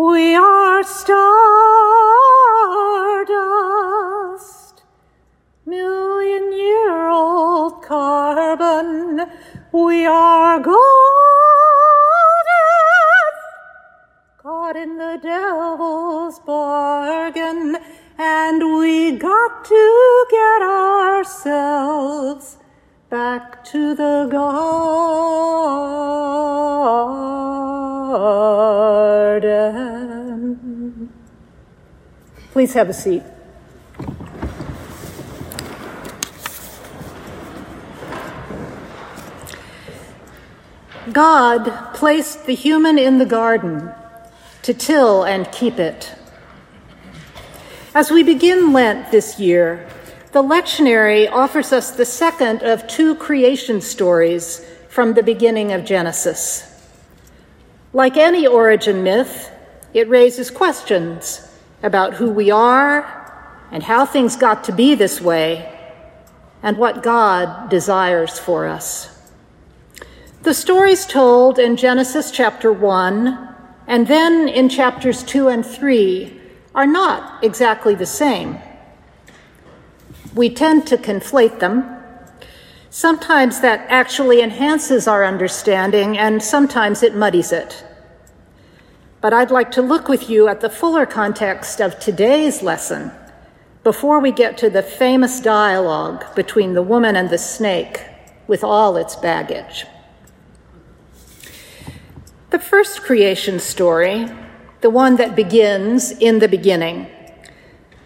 We are stardust, million year old carbon. We are golden, caught in the devil's bargain, and we got to get ourselves back to the garden. Please have a seat. God placed the human in the garden to till and keep it. As we begin Lent this year, the lectionary offers us the second of two creation stories from the beginning of Genesis. Like any origin myth, it raises questions about who we are and how things got to be this way and what God desires for us. The stories told in Genesis chapter 1 and then in chapters 2 and 3 are not exactly the same. We tend to conflate them. Sometimes that actually enhances our understanding, and sometimes it muddies it. But I'd like to look with you at the fuller context of today's lesson before we get to the famous dialogue between the woman and the snake with all its baggage. The first creation story, the one that begins in the beginning,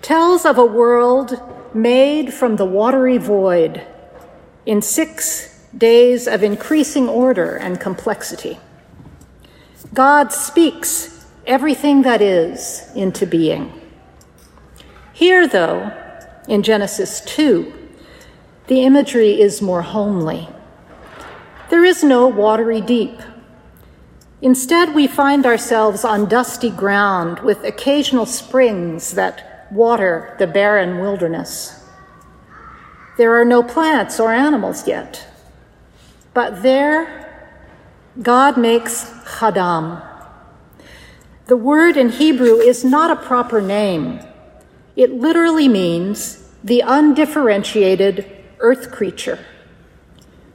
tells of a world made from the watery void in six days of increasing order and complexity. God speaks everything that is into being. Here, though, in Genesis 2, the imagery is more homely. There is no watery deep. Instead, we find ourselves on dusty ground with occasional springs that water the barren wilderness. There are no plants or animals yet, but there God makes ha'adam. The word in Hebrew is not a proper name. It literally means the undifferentiated earth creature,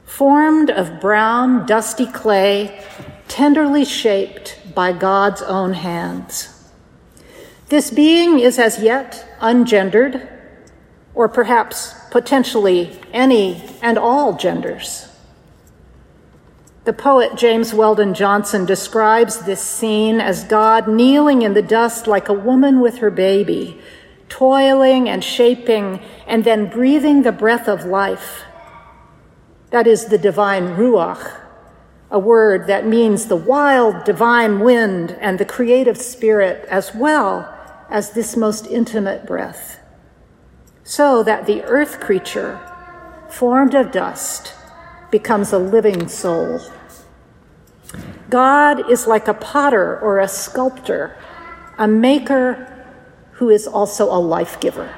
formed of brown, dusty clay, tenderly shaped by God's own hands. This being is as yet ungendered, or perhaps potentially any and all genders. The poet James Weldon Johnson describes this scene as God kneeling in the dust like a woman with her baby, toiling and shaping and then breathing the breath of life. That is the divine Ruach, a word that means the wild divine wind and the creative spirit as well as this most intimate breath, so that the earth creature, formed of dust, becomes a living soul. God is like a potter or a sculptor, a maker who is also a life giver.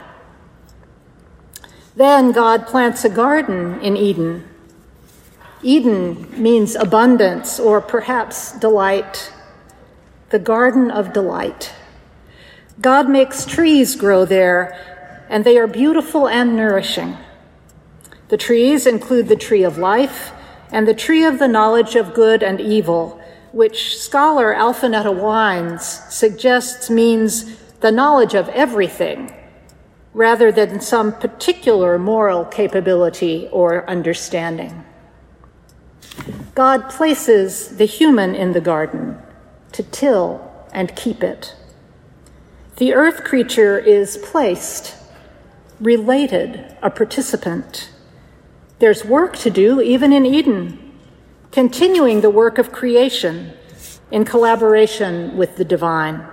Then God plants a garden in Eden. Eden means abundance or perhaps delight, the garden of delight. God makes trees grow there, and they are beautiful and nourishing. The trees include the tree of life and the tree of the knowledge of good and evil, which scholar Alphonetta Wines suggests means the knowledge of everything rather than some particular moral capability or understanding. God places the human in the garden to till and keep it. The earth creature is placed, related, a participant. There's work to do, even in Eden, continuing the work of creation in collaboration with the divine.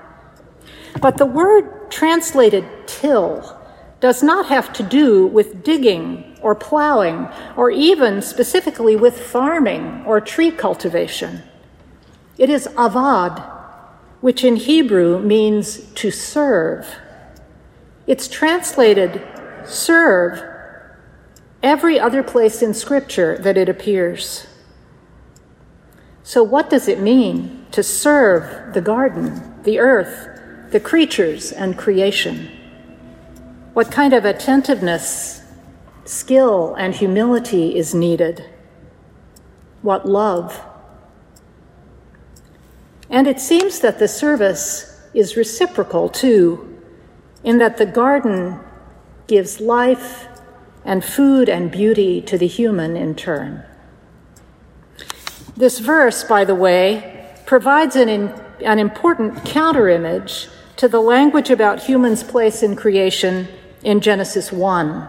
But the word translated till does not have to do with digging or plowing or even specifically with farming or tree cultivation. It is avad, which in Hebrew means to serve. It's translated serve every other place in Scripture that it appears. So, what does it mean to serve the garden? the earth, the creatures, and creation? What kind of attentiveness, skill, and humility is needed? What love? And it seems that the service is reciprocal too, in that the garden gives life and food and beauty to the human in turn. This verse, by the way, provides an, in, an important counterimage to the language about humans' place in creation in Genesis 1,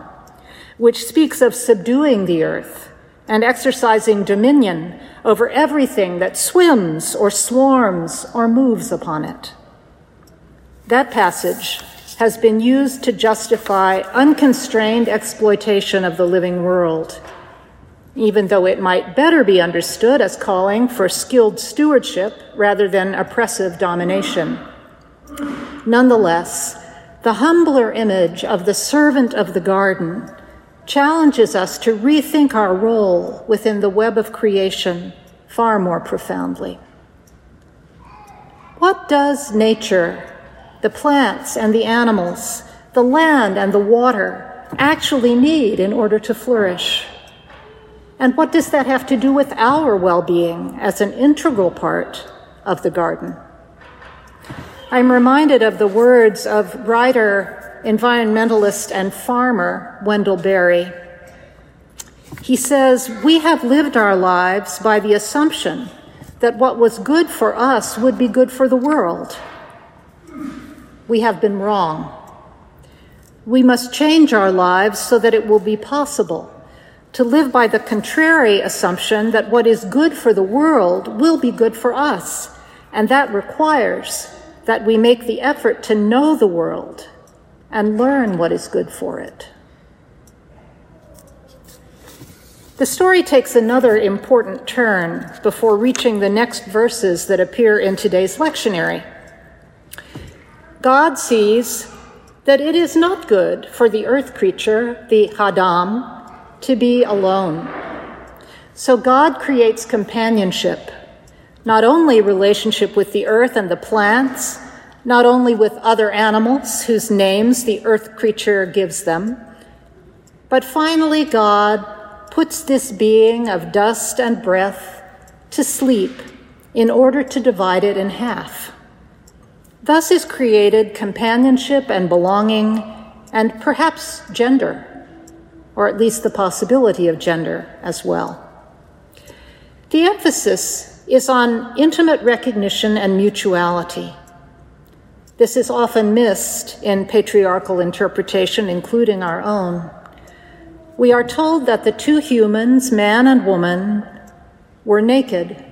which speaks of subduing the earth and exercising dominion over everything that swims or swarms or moves upon it. That passage has been used to justify unconstrained exploitation of the living world, even though it might better be understood as calling for skilled stewardship rather than oppressive domination. Nonetheless, the humbler image of the servant of the garden challenges us to rethink our role within the web of creation far more profoundly. What does nature, the plants and the animals, the land and the water actually need in order to flourish? And what does that have to do with our well being as an integral part of the garden? I'm reminded of the words of writer environmentalist and farmer Wendell Berry. He says, We have lived our lives by the assumption that what was good for us would be good for the world. We have been wrong. We must change our lives so that it will be possible to live by the contrary assumption that what is good for the world will be good for us. And that requires that we make the effort to know the world and learn what is good for it. The story takes another important turn before reaching the next verses that appear in today's lectionary. God sees that it is not good for the earth creature, the Adam, to be alone. So God creates companionship, not only relationship with the earth and the plants, not only with other animals whose names the earth creature gives them, but finally, God puts this being of dust and breath to sleep in order to divide it in half. Thus is created companionship and belonging, and perhaps gender, or at least the possibility of gender as well. The emphasis is on intimate recognition and mutuality. This is often missed in patriarchal interpretation, including our own. We are told that the two humans, man and woman, were naked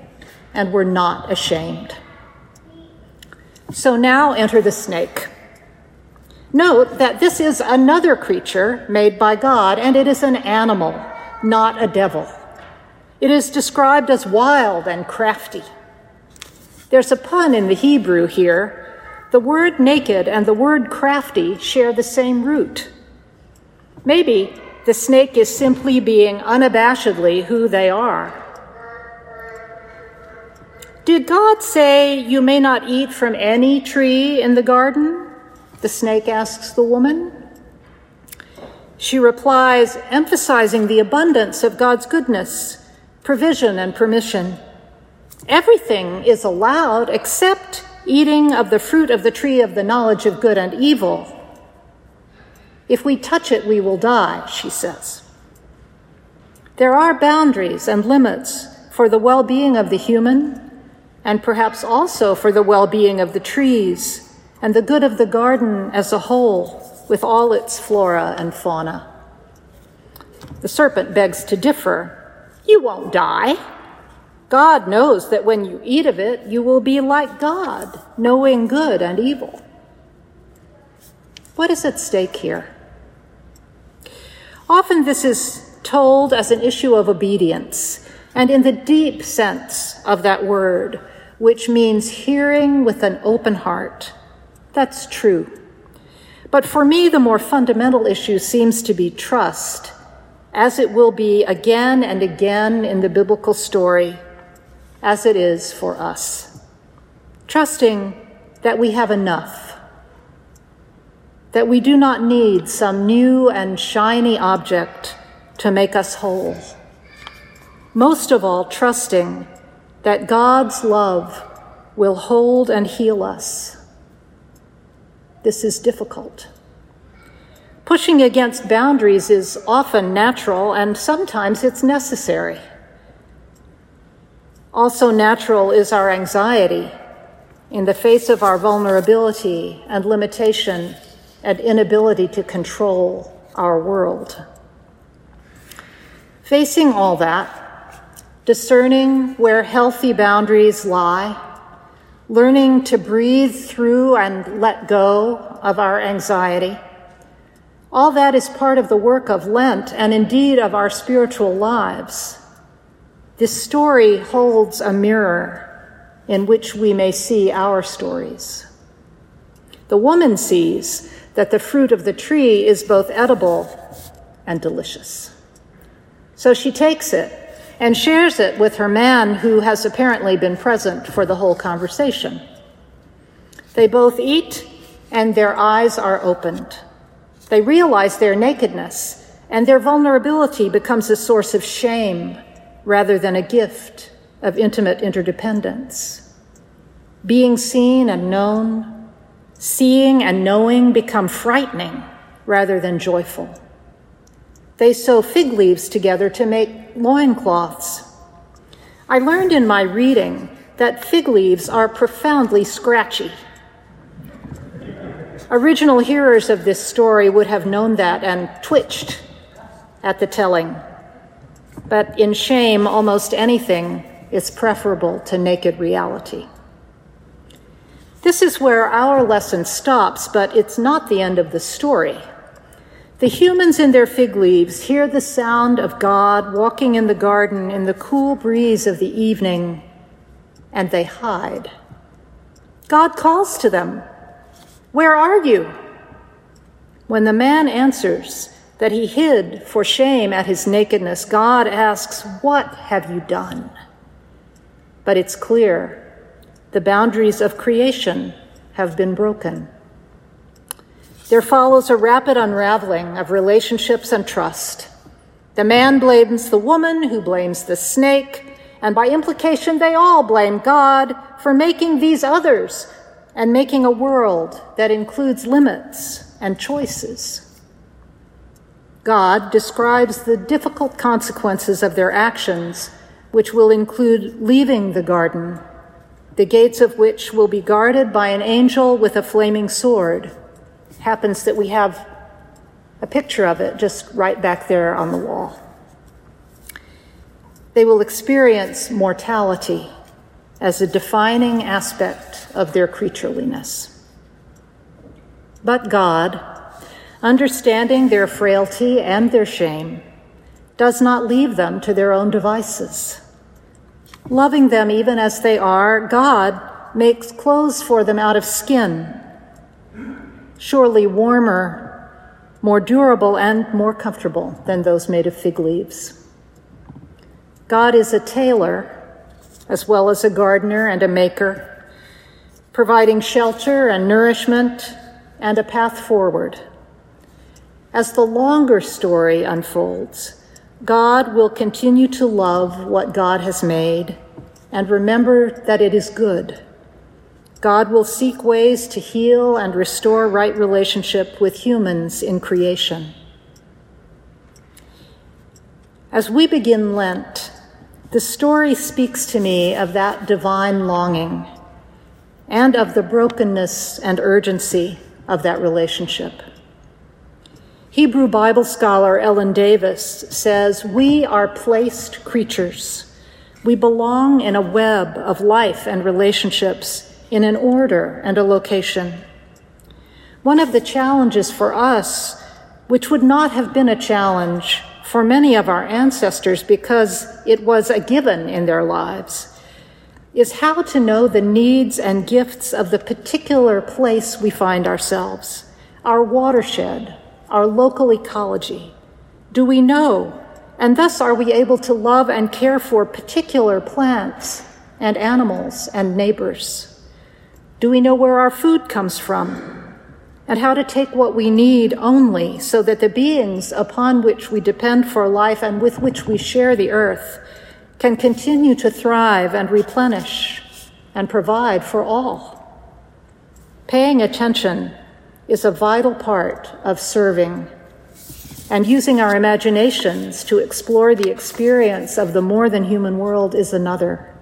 and were not ashamed. So now enter the snake. Note that this is another creature made by God, and it is an animal, not a devil. It is described as wild and crafty. There's a pun in the Hebrew here the word naked and the word crafty share the same root. Maybe the snake is simply being unabashedly who they are. Did God say, You may not eat from any tree in the garden? The snake asks the woman. She replies, emphasizing the abundance of God's goodness, provision, and permission. Everything is allowed except eating of the fruit of the tree of the knowledge of good and evil. If we touch it, we will die, she says. There are boundaries and limits for the well being of the human, and perhaps also for the well being of the trees and the good of the garden as a whole, with all its flora and fauna. The serpent begs to differ. You won't die. God knows that when you eat of it, you will be like God, knowing good and evil. What is at stake here? Often this is told as an issue of obedience, and in the deep sense of that word, which means hearing with an open heart. That's true. But for me, the more fundamental issue seems to be trust, as it will be again and again in the biblical story as it is for us. Trusting that we have enough, that we do not need some new and shiny object to make us whole. Most of all, trusting that God's love will hold and heal us. This is difficult. Pushing against boundaries is often natural and sometimes it's necessary. Also, natural is our anxiety in the face of our vulnerability and limitation and inability to control our world. Facing all that, discerning where healthy boundaries lie, learning to breathe through and let go of our anxiety, all that is part of the work of Lent and indeed of our spiritual lives. This story holds a mirror in which we may see our stories. The woman sees that the fruit of the tree is both edible and delicious. So she takes it and shares it with her man who has apparently been present for the whole conversation. They both eat and their eyes are opened. They realize their nakedness and their vulnerability becomes a source of shame rather than a gift of intimate interdependence. Being seen and known, seeing and knowing become frightening rather than joyful. They sew fig leaves together to make loincloths. I learned in my reading that fig leaves are profoundly scratchy. Original hearers of this story would have known that and twitched at the telling. But in shame, almost anything is preferable to naked reality. This is where our lesson stops, but it's not the end of the story. The humans in their fig leaves hear the sound of God walking in the garden in the cool breeze of the evening, and they hide. God calls to them, Where are you? When the man answers, that he hid for shame at his nakedness, God asks, What have you done? But it's clear the boundaries of creation have been broken. There follows a rapid unraveling of relationships and trust. The man blames the woman, who blames the snake, and by implication, they all blame God for making these others and making a world that includes limits and choices. God describes the difficult consequences of their actions, which will include leaving the garden, the gates of which will be guarded by an angel with a flaming sword. Happens that we have a picture of it just right back there on the wall. They will experience mortality as a defining aspect of their creatureliness. But God, understanding their frailty and their shame, does not leave them to their own devices. Loving them even as they are, God makes clothes for them out of skin, surely warmer, more durable, and more comfortable than those made of fig leaves. God is a tailor as well as a gardener and a maker, providing shelter and nourishment and a path forward. As the longer story unfolds, God will continue to love what God has made and remember that it is good. God will seek ways to heal and restore right relationship with humans in creation. As we begin Lent, the story speaks to me of that divine longing and of the brokenness and urgency of that relationship. Hebrew Bible scholar Ellen Davis says, We are placed creatures. We belong in a web of life and relationships in an order and a location. One of the challenges for us, which would not have been a challenge for many of our ancestors because it was a given in their lives, is how to know the needs and gifts of the particular place we find ourselves, our watershed, our local ecology? Do we know? And thus are we able to love and care for particular plants and animals and neighbors? Do we know where our food comes from? And how to take what we need only so that the beings upon which we depend for life and with which we share the earth can continue to thrive and replenish and provide for all. Paying attention is a vital part of serving and using our imaginations to explore the experience of the more than human world is another.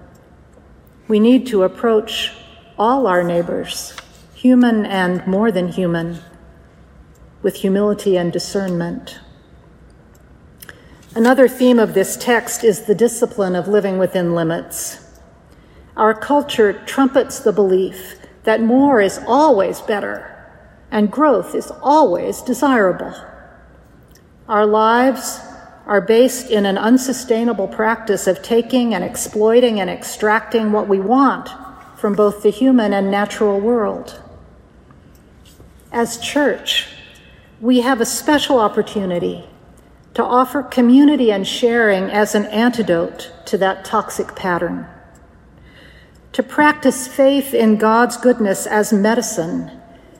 We need to approach all our neighbors, human and more than human, with humility and discernment. Another theme of this text is the discipline of living within limits. Our culture trumpets the belief that more is always better and growth is always desirable. Our lives are based in an unsustainable practice of taking and exploiting and extracting what we want from both the human and natural world. As church, we have a special opportunity to offer community and sharing as an antidote to that toxic pattern. To practice faith in God's goodness as medicine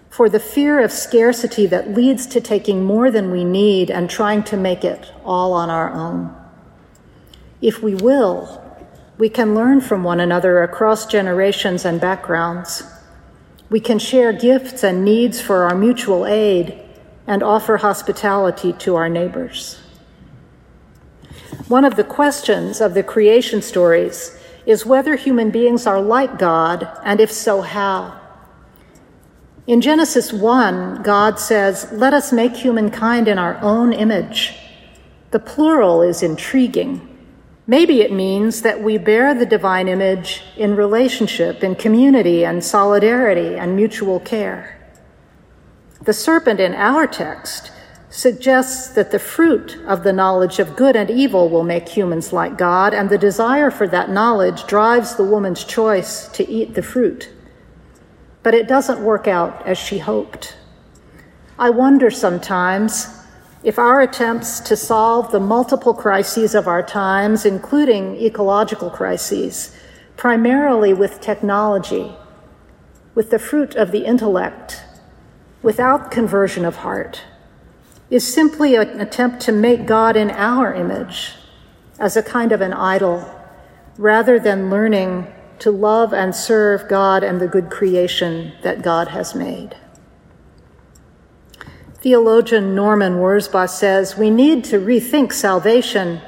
for the fear of scarcity that leads to taking more than we need and trying to make it all on our own. If we will, we can learn from one another across generations and backgrounds. We can share gifts and needs for our mutual aid and offer hospitality to our neighbors. One of the questions of the creation stories is whether human beings are like God, and if so, how. In Genesis 1, God says, Let us make humankind in our own image. The plural is intriguing. Maybe it means that we bear the divine image in relationship, in community, and solidarity, and mutual care. The serpent in our text suggests that the fruit of the knowledge of good and evil will make humans like God, and the desire for that knowledge drives the woman's choice to eat the fruit. But it doesn't work out as she hoped. I wonder sometimes if our attempts to solve the multiple crises of our times, including ecological crises, primarily with technology, with the fruit of the intellect, without conversion of heart, is simply an attempt to make God in our image as a kind of an idol, rather than learning to love and serve God and the good creation that God has made. Theologian Norman Wirzba says we need to rethink salvation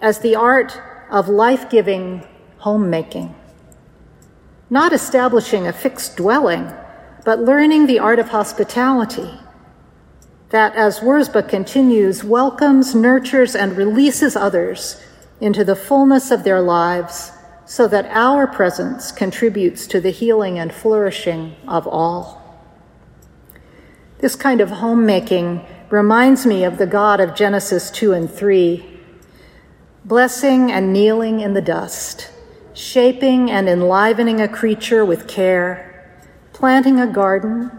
as the art of life giving homemaking. Not establishing a fixed dwelling, but learning the art of hospitality that, as Wirzba continues, welcomes, nurtures, and releases others into the fullness of their lives so that our presence contributes to the healing and flourishing of all. This kind of homemaking reminds me of the God of Genesis 2 and 3, blessing and kneeling in the dust, shaping and enlivening a creature with care, planting a garden,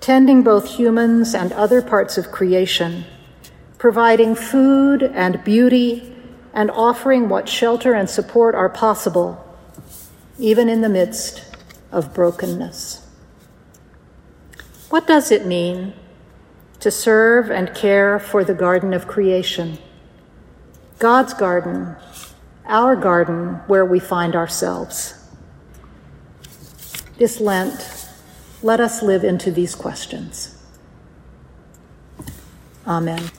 tending both humans and other parts of creation, providing food and beauty, and offering what shelter and support are possible, even in the midst of brokenness. What does it mean to serve and care for the garden of creation? God's garden, our garden where we find ourselves. This Lent, let us live into these questions. Amen.